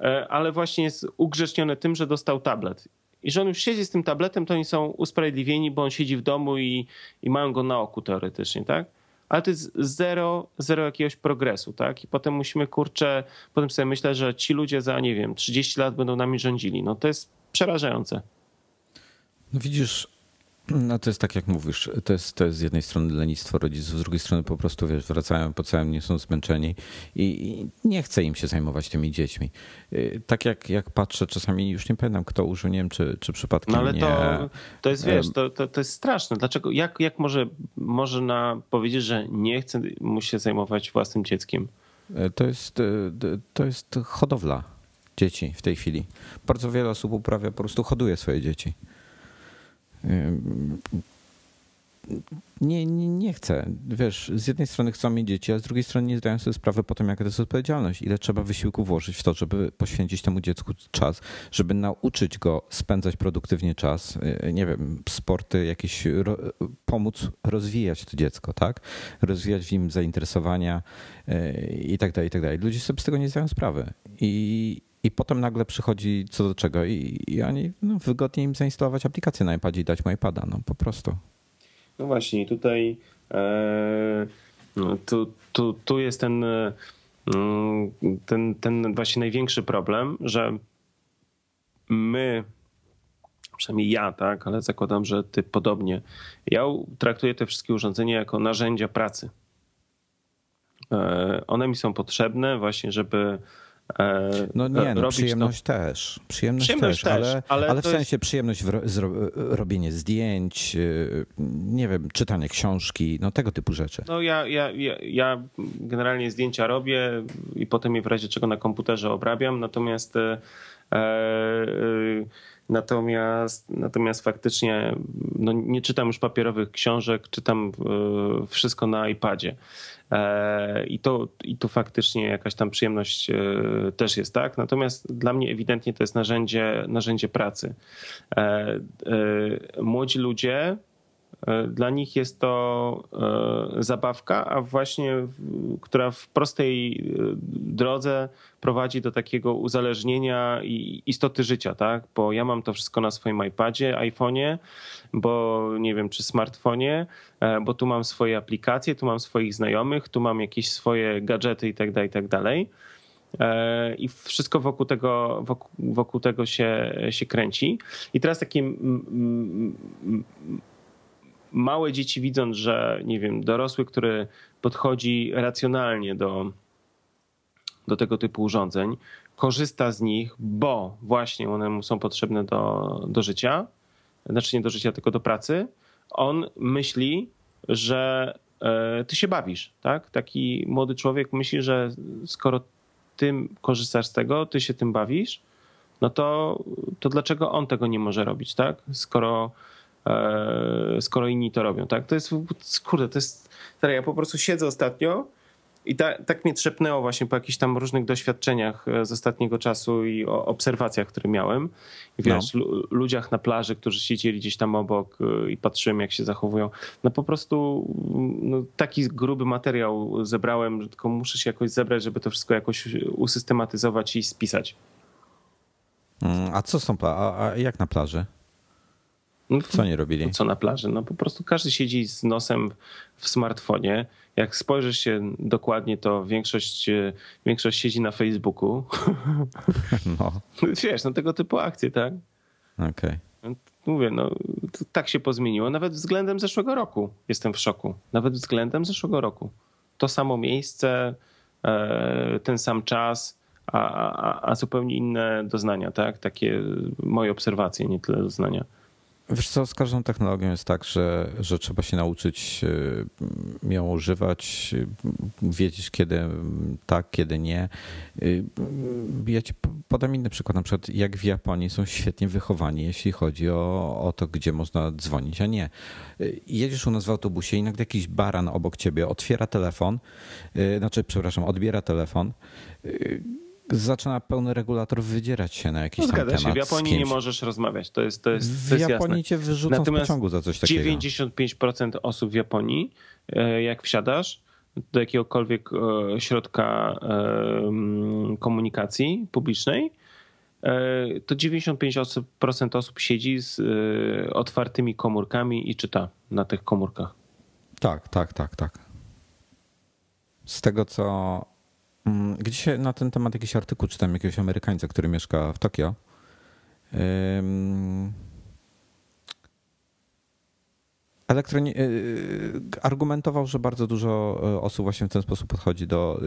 e, ale właśnie jest ugrzecznione tym, że dostał tablet i że on już siedzi z tym tabletem, to oni są usprawiedliwieni, bo on siedzi w domu i, i mają go na oku teoretycznie, tak? Ale to jest zero, zero jakiegoś progresu, tak? I potem musimy, kurczę, potem sobie myślę, że ci ludzie za, nie wiem, 30 lat będą nami rządzili. No to jest przerażające. No widzisz, no to jest tak jak mówisz, to jest, to jest z jednej strony lenistwo rodziców, z drugiej strony po prostu wiesz, wracają po całym dniu, są zmęczeni i, nie chce im się zajmować tymi dziećmi. Y, tak jak, jak patrzę, czasami już nie pamiętam kto użył, nie wiem czy, czy przypadkiem No ale nie... to, to jest, wiesz, to, to, to jest straszne. Dlaczego, jak, jak może można powiedzieć, że nie chce mu się zajmować własnym dzieckiem? Y, to jest, y, to jest hodowla dzieci w tej chwili. Bardzo wiele osób uprawia, po prostu hoduje swoje dzieci nie, nie, nie chcę. Wiesz, z jednej strony chcą mieć dzieci, a z drugiej strony nie zdają sobie sprawy po tym, jaka to jest odpowiedzialność. Ile trzeba wysiłku włożyć w to, żeby poświęcić temu dziecku czas, żeby nauczyć go spędzać produktywnie czas, y, nie wiem, sporty, jakieś, pomóc rozwijać to dziecko, tak? Rozwijać w nim zainteresowania y, i tak dalej, i tak dalej. Ludzie sobie z tego nie zdają sprawy. I, i potem nagle przychodzi co do czego i, i oni no, im zainstalować aplikację na iPadzie i dać mu iPada, no po prostu. No właśnie, tutaj e, no, tu, tu, tu jest ten, e, ten, ten właśnie największy problem, że my, przynajmniej ja, tak, ale zakładam, że ty podobnie, ja traktuję te wszystkie urządzenia jako narzędzia pracy. E, one mi są potrzebne właśnie, żeby no nie, no, przyjemność to... też. Przyjemność, przyjemność też, też, ale, ale, ale w sensie jest... przyjemność w robienie zdjęć, y, nie wiem, czytanie książki, no tego typu rzeczy. No ja, ja, ja, ja generalnie zdjęcia robię i potem je w razie czego na komputerze obrabiam, natomiast e, e, Natomiast, natomiast faktycznie no nie czytam już papierowych książek, czytam wszystko na iPadzie. E, I to, I tu faktycznie jakaś tam przyjemność e, też jest, tak? Natomiast dla mnie ewidentnie to jest narzędzie, narzędzie pracy. E, młodzi ludzie, dla nich jest to zabawka, a właśnie, która w prostej drodze prowadzi do takiego uzależnienia i istoty życia, tak? Bo ja mam to wszystko na swoim iPadzie, iPhone'ie, bo nie wiem, czy smartfonie, e, bo tu mam swoje aplikacje, tu mam swoich znajomych, tu mam jakieś swoje gadżety i tak dalej, i tak. E, I wszystko wokół tego, wokół, wokół tego się, się kręci. I teraz takie małe dzieci widząc, że nie wiem, dorosły, który podchodzi racjonalnie do, do tego typu urządzeń, korzysta z nich, bo właśnie one mu są potrzebne do, do życia, znaczy nie do życia, tylko do pracy, on myśli, że e, ty się bawisz, tak? Taki młody człowiek myśli, że skoro ty korzystasz z tego, ty się tym bawisz, no to, to dlaczego on tego nie może robić, tak? Skoro, skoro inni to robią, tak? To jest, kurde, to jest, ja po prostu siedzę ostatnio i ta, tak mnie trzepnęło właśnie po jakichś tam różnych doświadczeniach e, z ostatniego czasu i o obserwacjach, które miałem. I wiesz, no. ludziach na plaży, którzy siedzieli gdzieś tam obok e, i patrzyłem, jak się zachowują. No po prostu no, taki gruby materiał zebrałem, że tylko muszę się jakoś zebrać, żeby to wszystko jakoś usystematyzować i spisać. Mm, a co są, a, a jak na plaży? No, co nie robili? Co na plaży? No po prostu każdy siedzi z nosem w smartfonie jak spojrzysz się dokładnie, to większość, e, większość siedzi na Facebooku. *laughs* No. Wiesz, no tego typu akcje, tak? Okej. Okay. Mówię, no tak się pozmieniło. Nawet względem zeszłego roku jestem w szoku. Nawet względem zeszłego roku. To samo miejsce, e, ten sam czas, a, a, a zupełnie inne doznania, tak? Takie moje obserwacje, nie tyle doznania. Wiesz co, z każdą technologią jest tak, że, że trzeba się nauczyć y, ją używać, y, wiedzieć kiedy tak, kiedy nie. Y, ja ci podam inny przykład, na przykład jak w Japonii są świetnie wychowani, jeśli chodzi o, o to, gdzie można dzwonić, a nie. Jedziesz u nas w autobusie i nagle jakiś baran obok ciebie otwiera telefon, znaczy, przepraszam, odbiera telefon zaczyna pełny regulator wydzierać się na jakiś no, tam temat. się, w Japonii nie możesz rozmawiać, to jest, to jest, to jest W Japonii jasne. cię wyrzucą Natomiast z pociągu za coś takiego. 95% osób w Japonii, e, jak wsiadasz do jakiegokolwiek e, środka e, komunikacji publicznej, to 95% osób siedzi z otwartymi komórkami i czyta na tych komórkach. Tak, tak, tak, tak. Z tego co gdzieś na ten temat jakiś artykuł czytam jakiegoś Amerykańca, który mieszka w Tokio. Elektroni- y, argumentował, że bardzo dużo y, osób właśnie w ten sposób podchodzi do,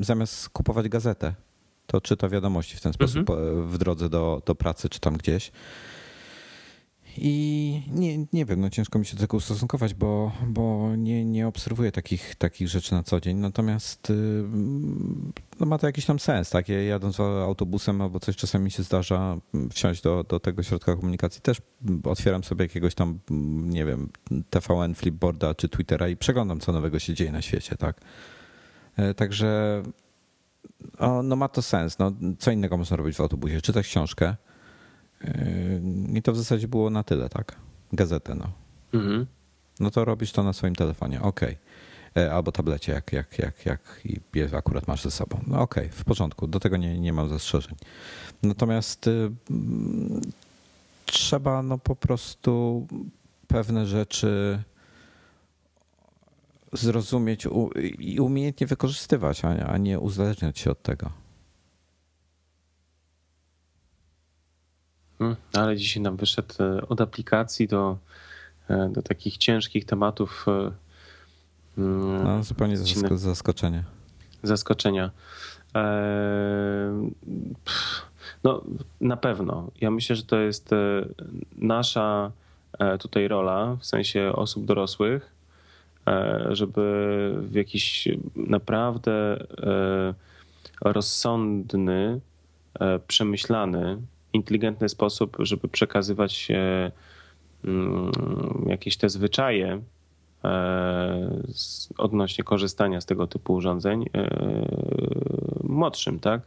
zamiast kupować gazetę, to czyta wiadomości w ten sposób mhm. w drodze do, do pracy czy tam gdzieś. I nie, nie wiem, no ciężko mi się do tego ustosunkować, bo, bo nie, nie obserwuję takich, takich rzeczy na co dzień. Natomiast y, no ma to jakiś tam sens, tak? Ja jadąc autobusem albo coś czasami mi się zdarza wsiąść do, do tego środka komunikacji, też otwieram sobie jakiegoś tam, nie wiem, TVN, Flipboarda czy Twittera i przeglądam, co nowego się dzieje na świecie, tak? E, także no ma to sens. No, co innego można robić w autobusie? Czytać książkę, i to w zasadzie było na tyle, tak? Gazetę, no. Mhm. No to robisz to na swoim telefonie, okej. Okay. E, albo tablecie, jak, jak, jak, jak je akurat masz ze sobą. No okej, okay, w porządku, do tego nie, nie mam zastrzeżeń. Natomiast y, trzeba no po prostu pewne rzeczy zrozumieć i umiejętnie wykorzystywać, a nie uzależniać się od tego. Ale dzisiaj nam wyszedł e, od aplikacji do, e, do takich ciężkich tematów. E, mm, no, zupełnie zaskoczenie. Zaskoczenia. No, na pewno. Ja myślę, że to jest nasza tutaj rola, w sensie osób dorosłych, żeby w jakiś naprawdę rozsądny, przemyślany inteligentny sposób, żeby przekazywać mm, jakieś te zwyczaje e, odnośnie korzystania z tego typu urządzeń e, młodszym, tak?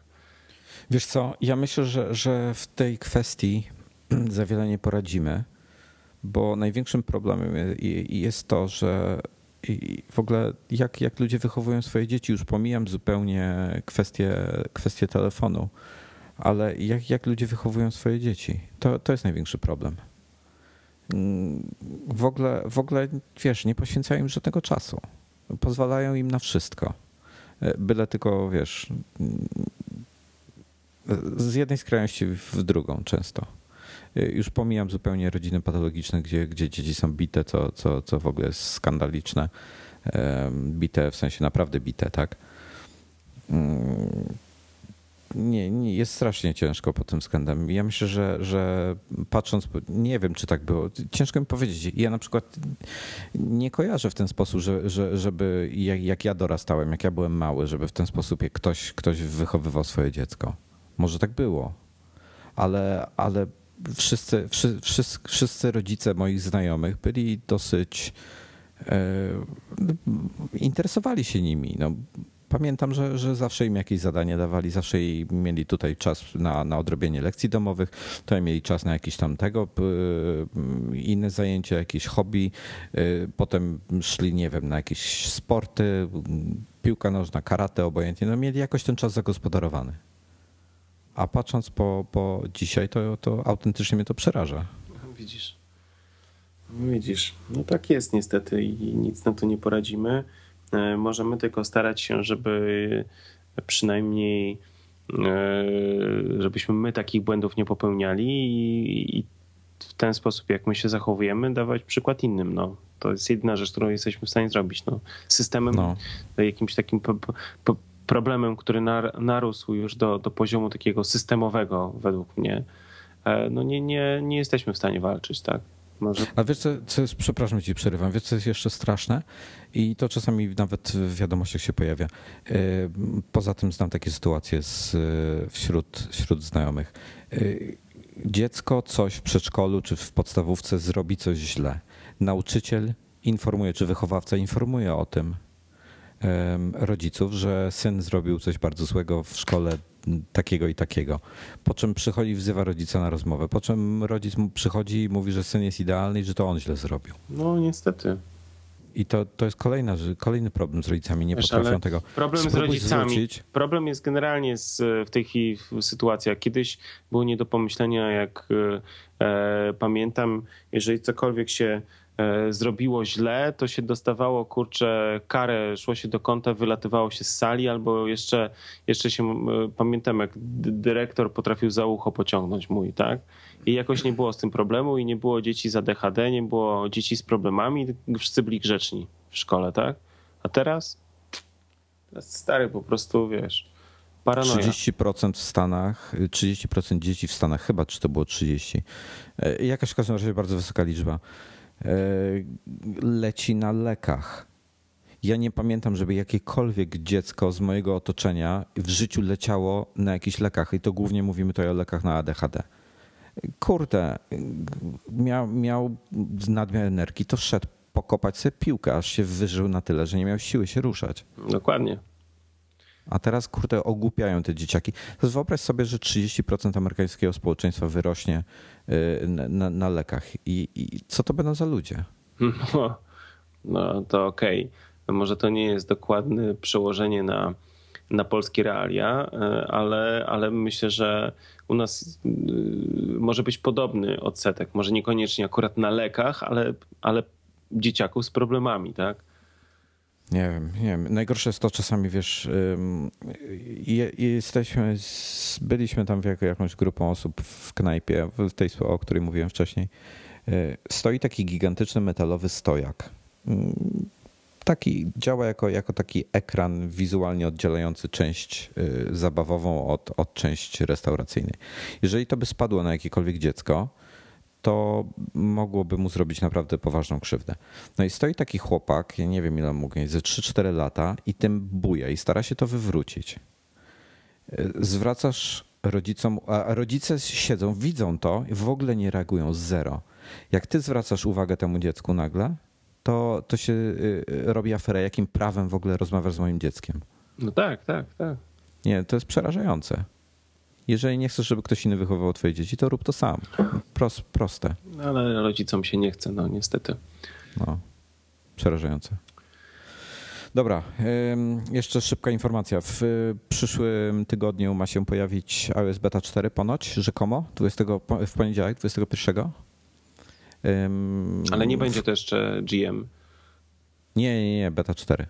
Wiesz co, ja myślę, że, że w tej kwestii *clears throat* za wiele nie poradzimy, bo największym problemem jest to, że w ogóle jak, jak ludzie wychowują swoje dzieci, już pomijam zupełnie kwestię, kwestię telefonu ale jak, jak ludzie wychowują swoje dzieci? To, to jest największy problem. W ogóle, w ogóle, wiesz, nie poświęcają im żadnego czasu. Pozwalają im na wszystko. Byle tylko, wiesz, z jednej skrajności w drugą często. Już pomijam zupełnie rodziny patologiczne, gdzie, gdzie dzieci są bite, co, co, co w ogóle jest skandaliczne. Bite w sensie naprawdę bite, tak? Nie, nie, jest strasznie ciężko pod tym względem. Ja myślę, że, że patrząc, nie wiem, czy tak było. Ciężko mi powiedzieć. Ja na przykład nie kojarzę w ten sposób, że, że, żeby jak, jak ja dorastałem, jak ja byłem mały, żeby w ten sposób ktoś, ktoś wychowywał swoje dziecko. Może tak było, ale, ale wszyscy, wszyscy, wszyscy rodzice moich znajomych byli dosyć e, interesowali się nimi. No, pamiętam, że, że zawsze im jakieś zadanie dawali, zawsze mieli tutaj czas na, na odrobienie lekcji domowych, tutaj mieli czas na jakieś tam tego, inne zajęcia, jakieś hobby, y, potem szli, nie wiem, na jakieś sporty, piłka nożna, karate, obojętnie, no mieli jakoś ten czas zagospodarowany. A patrząc po, po dzisiaj, to, to autentycznie mnie to przeraża. Widzisz. Widzisz, no tak jest niestety i nic na to nie poradzimy. Możemy tylko starać się, żeby przynajmniej żebyśmy my takich błędów nie popełniali i, w ten sposób, jak my się zachowujemy, dawać przykład innym. No. To jest jedyna rzecz, którą jesteśmy w stanie zrobić. No. Systemem, no. jakimś takim po, po, problemem, który narósł już do, do poziomu takiego systemowego, według mnie, e, no nie, nie, nie jesteśmy w stanie walczyć, tak? Może... A wiesz, co, co jest, przepraszam ci przerywam, wiesz, co jest jeszcze straszne i to czasami nawet w wiadomościach się pojawia. E, poza tym znam takie sytuacje z, wśród, wśród znajomych. E, dziecko coś w przedszkolu czy w podstawówce zrobi coś źle. Nauczyciel informuje, czy wychowawca informuje o tym rodziców, że syn zrobił coś bardzo złego w szkole takiego i takiego. Po czym przychodzi, wzywa rodzica na rozmowę. Po czym rodzic przychodzi i mówi, że syn jest idealny i że to on źle zrobił. No niestety. I to, to jest kolejna, kolejny problem z rodzicami, nie Wiesz, potrafią tego. Problem Spróbuj z rodzicami. Zwrócić. Problem jest generalnie z, w tej chwili w sytuacja. Kiedyś było nie do pomyślenia, jak e, pamiętam, jeżeli cokolwiek się E, zrobiło źle, to się dostawało, kurczę, karę, szło się do kąta, wylatywało się z sali, albo jeszcze, jeszcze się, pamiętam jak dyrektor potrafił za ucho pociągnąć mój, tak? I jakoś nie było z tym problemu i nie było dzieci za DHD, nie było dzieci z problemami, wszyscy byli grzeczni w szkole, tak? A teraz? Stary po prostu, wiesz, paranoja. 30% w Stanach, 30% dzieci w Stanach, chyba czy to było 30. E, jakaś w każdym razie bardzo wysoka liczba E, leci na lekach. Ja nie pamiętam, żeby jakiekolwiek dziecko z mojego otoczenia w życiu leciało na jakichś lekach i to głównie mówimy tutaj o lekach na ADHD. Kurde, miał, miał nadmiar energii, to szedł pokopać sobie piłkę, aż się wyżył na tyle, że nie miał siły się ruszać. Dokładnie. A teraz, kurde, ogłupiają te dzieciaki. To wyobraź sobie, że 30% amerykańskiego społeczeństwa wyrośnie y, na, na, na lekach. I, I, co to będą za ludzie? No, no to okej. Okay. Może to nie jest dokładne przełożenie na, na polskie realia, y, ale, ale myślę, że u nas y, może być podobny odsetek. Może niekoniecznie akurat na lekach, ale, ale dzieciaków z problemami, tak? Nie wiem, nie wiem. Najgorsze jest to czasami, wiesz, jesteśmy, byliśmy tam jako jakąś grupą osób w knajpie, w tej, o której mówiłem wcześniej. Y, stoi taki gigantyczny metalowy stojak. Mm, taki, działa jako, jako taki ekran wizualnie oddzielający część y, zabawową od, od części restauracyjnej. Jeżeli to by spadło na jakiekolwiek dziecko, to mogłoby mu zrobić naprawdę poważną krzywdę. No i stoi taki chłopak, ja nie wiem ile mógł mieć, ze 3-4 lata i tym buja i stara się to wywrócić. Zwracasz rodzicom, a rodzice siedzą, widzą to i w ogóle nie reagują, zero. Jak ty zwracasz uwagę temu dziecku nagle, to, to się y, robi aferę, jakim prawem w ogóle rozmawiasz z moim dzieckiem. No tak, tak, tak. Nie, to jest przerażające. Jeżeli nie chcesz, żeby ktoś inny wychowywał twoje dzieci, to rób to sam. Prost, proste. Ale rodzicom się nie chce, no niestety. No, przerażające. Dobra, jeszcze szybka informacja. W przyszłym tygodniu ma się pojawić iOS Beta 4 ponoć, rzekomo, 20, w poniedziałek, 21. Ale nie będzie to jeszcze GM. Nie, nie, nie, Beta 4.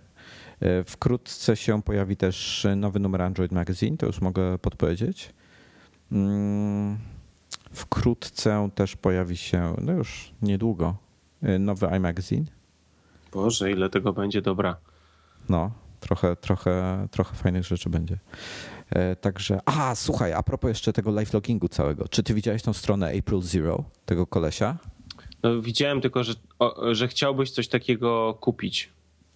E, wkrótce się pojawi też nowy numer Android Magazine, to już mogę podpowiedzieć. Mm, wkrótce też pojawi się, no już niedługo, y, nowy iMagazine. Boże, ile tego będzie dobra. No, trochę, trochę, trochę fajnych rzeczy będzie. E, także, a słuchaj, a propos jeszcze tego live logingu całego. Czy ty widziałeś tą stronę April Zero, tego kolesia? No, widziałem tylko, że, o, że chciałbyś coś takiego kupić.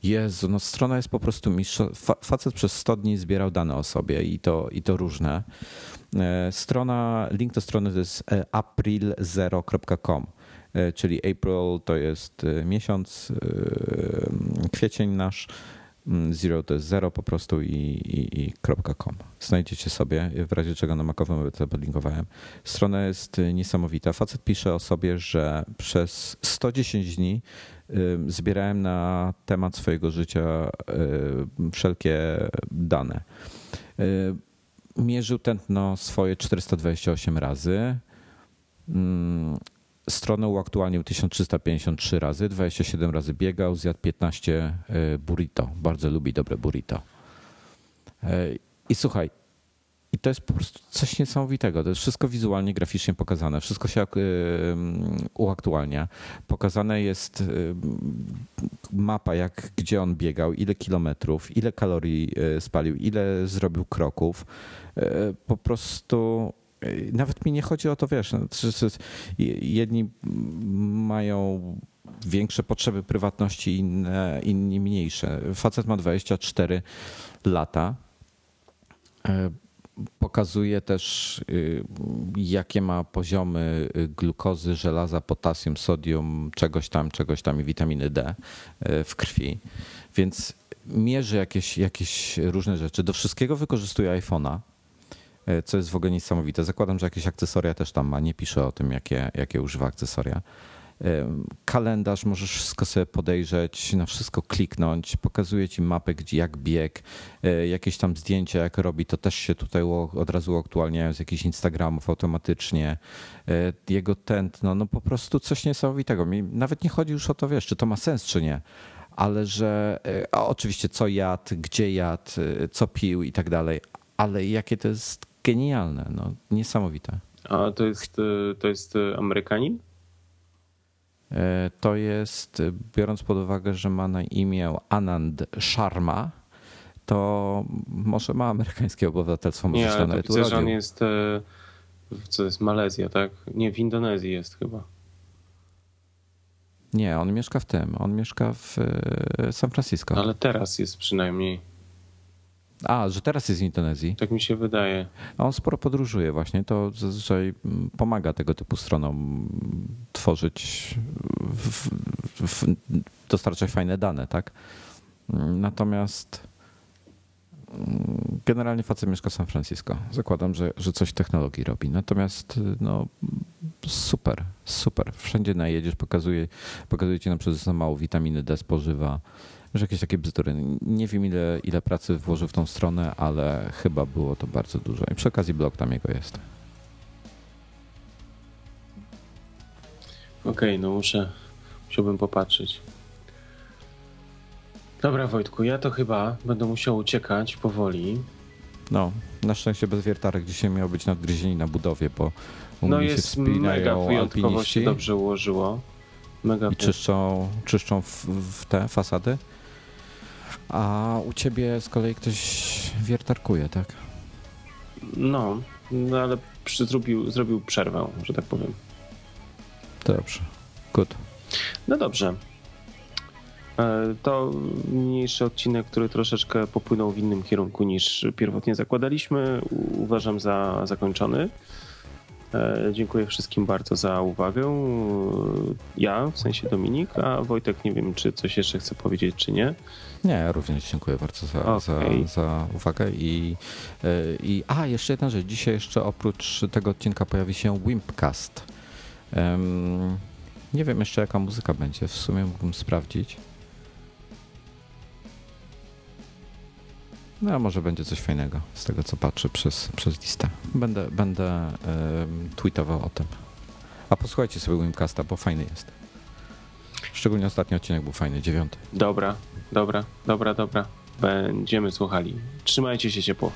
Jezu, no strona jest po prostu mistrz. Facet przez 100 dni zbierał dane o sobie i to, i to różne. E, strona, link do strony to jest e, april0.com, e, czyli April to jest miesiąc, kwiecień nasz, zero to jest zero po prostu i, i, i .com. Znajdziecie sobie, w razie czego na makowym to podlinkowałem. Strona jest niesamowita. Facet pisze o sobie, że przez 110 dni zbierałem na temat swojego życia wszelkie dane mierzył tętno swoje 428 razy. Stronę uaktualnił 1353 razy, 27 razy biegał, zjadł 15 burrito. Bardzo lubi dobre burrito. I słuchaj, i to jest po prostu coś niesamowitego. To jest wszystko wizualnie, graficznie pokazane. Wszystko się uaktualnia. Pokazane jest mapa, jak, gdzie on biegał, ile kilometrów, ile kalorii spalił, ile zrobił kroków. Po prostu nawet mi nie chodzi o to, wiesz, no, jedni mają większe potrzeby prywatności, inne, inni mniejsze. Facet ma 24 lata. Pokazuje też, y, jakie ma poziomy glukozy, żelaza, potasium, sodium, czegoś tam, czegoś tam i witaminy D y, w krwi. Więc mierzy jakieś, jakieś różne rzeczy. Do wszystkiego wykorzystuje iPhone'a co jest w ogóle niesamowite. Zakładam, że jakieś akcesoria też tam ma, nie pisze o tym, jakie, jakie używa akcesoria. E, kalendarz, możesz wszystko sobie podejrzeć, na wszystko kliknąć, pokazuje ci mapę, gdzie jak bieg, e, jakieś tam zdjęcia, jak robi, to też się tutaj od razu aktualniają z jakichś Instagramów automatycznie. Jego tętno, no po prostu coś niesamowitego. Mi nawet nie chodzi już o to, wiesz, czy to ma sens, czy nie, ale że a oczywiście co jadł, gdzie jadł, co pił i tak dalej, ale jakie to jest genialne, no, niesamowite. A to jest, e, to jest e, Amerykanin? E, to jest, biorąc pod uwagę, że ma na imię Anand Sharma, to może ma amerykańskie obywatelstwo, może Nie, się nawet widzę, że on jest, co jest Malezja, tak? Nie, w Indonezji jest chyba. Nie, on mieszka w tym, on mieszka w San Francisco. Ale teraz jest przynajmniej. A, że teraz jest w Indonezji. Tak mi się wydaje. A on sporo podróżuje właśnie, to zazwyczaj pomaga tego typu stronom tworzyć, w, w, dostarczać fajne dane, tak? Natomiast mm, generalnie facet mieszka w San Francisco. Zakładam, że, że coś technologii robi. Natomiast no, super, super. Wszędzie najedziesz, pokazuje, pokazuje ci na przykład, że mało witaminy D spożywa że jakieś takie bzdury. Nie wiem ile, ile pracy włożył w tą stronę, ale chyba było to bardzo dużo. I przy okazji blog tam jego jest. Okej, okay, no muszę, musiałbym popatrzeć. Dobra Wojtku, ja to chyba będę musiał uciekać powoli. No, na szczęście bez wiertarek dzisiaj miał być nadgryzieni na budowie, bo u no jest mega wyjątkowo alpiniści. się dobrze ułożyło. Mega I czyszczą, czyszczą w, w te fasady? A u ciebie z kolei ktoś wiertarkuje, tak? No, no ale przy, zrobił, zrobił przerwę, że tak powiem. Dobrze. Good. No dobrze. E, to mniejszy odcinek, który troszeczkę popłynął w innym kierunku niż pierwotnie zakładaliśmy. Uważam za zakończony. E, dziękuję wszystkim bardzo za uwagę. Ja, w sensie Dominik, a Wojtek nie wiem, czy coś jeszcze chce powiedzieć, czy nie. Nie, również dziękuję bardzo za, okay. za, za uwagę i, e, i a, jeszcze jedna rzecz. Dzisiaj jeszcze oprócz tego odcinka pojawi się Wimpcast. Um, nie wiem jeszcze jaka muzyka będzie, w sumie mógłbym sprawdzić. No, może będzie coś fajnego z tego, co patrzę przez, przez listę. Będę, będę um, tweetował o tym. A posłuchajcie sobie Wimcasta, bo fajny jest. Szczególnie ostatni odcinek był fajny, dziewiąty. Dobra, dobra, dobra, dobra. Będziemy słuchali. Trzymajcie się ciepło.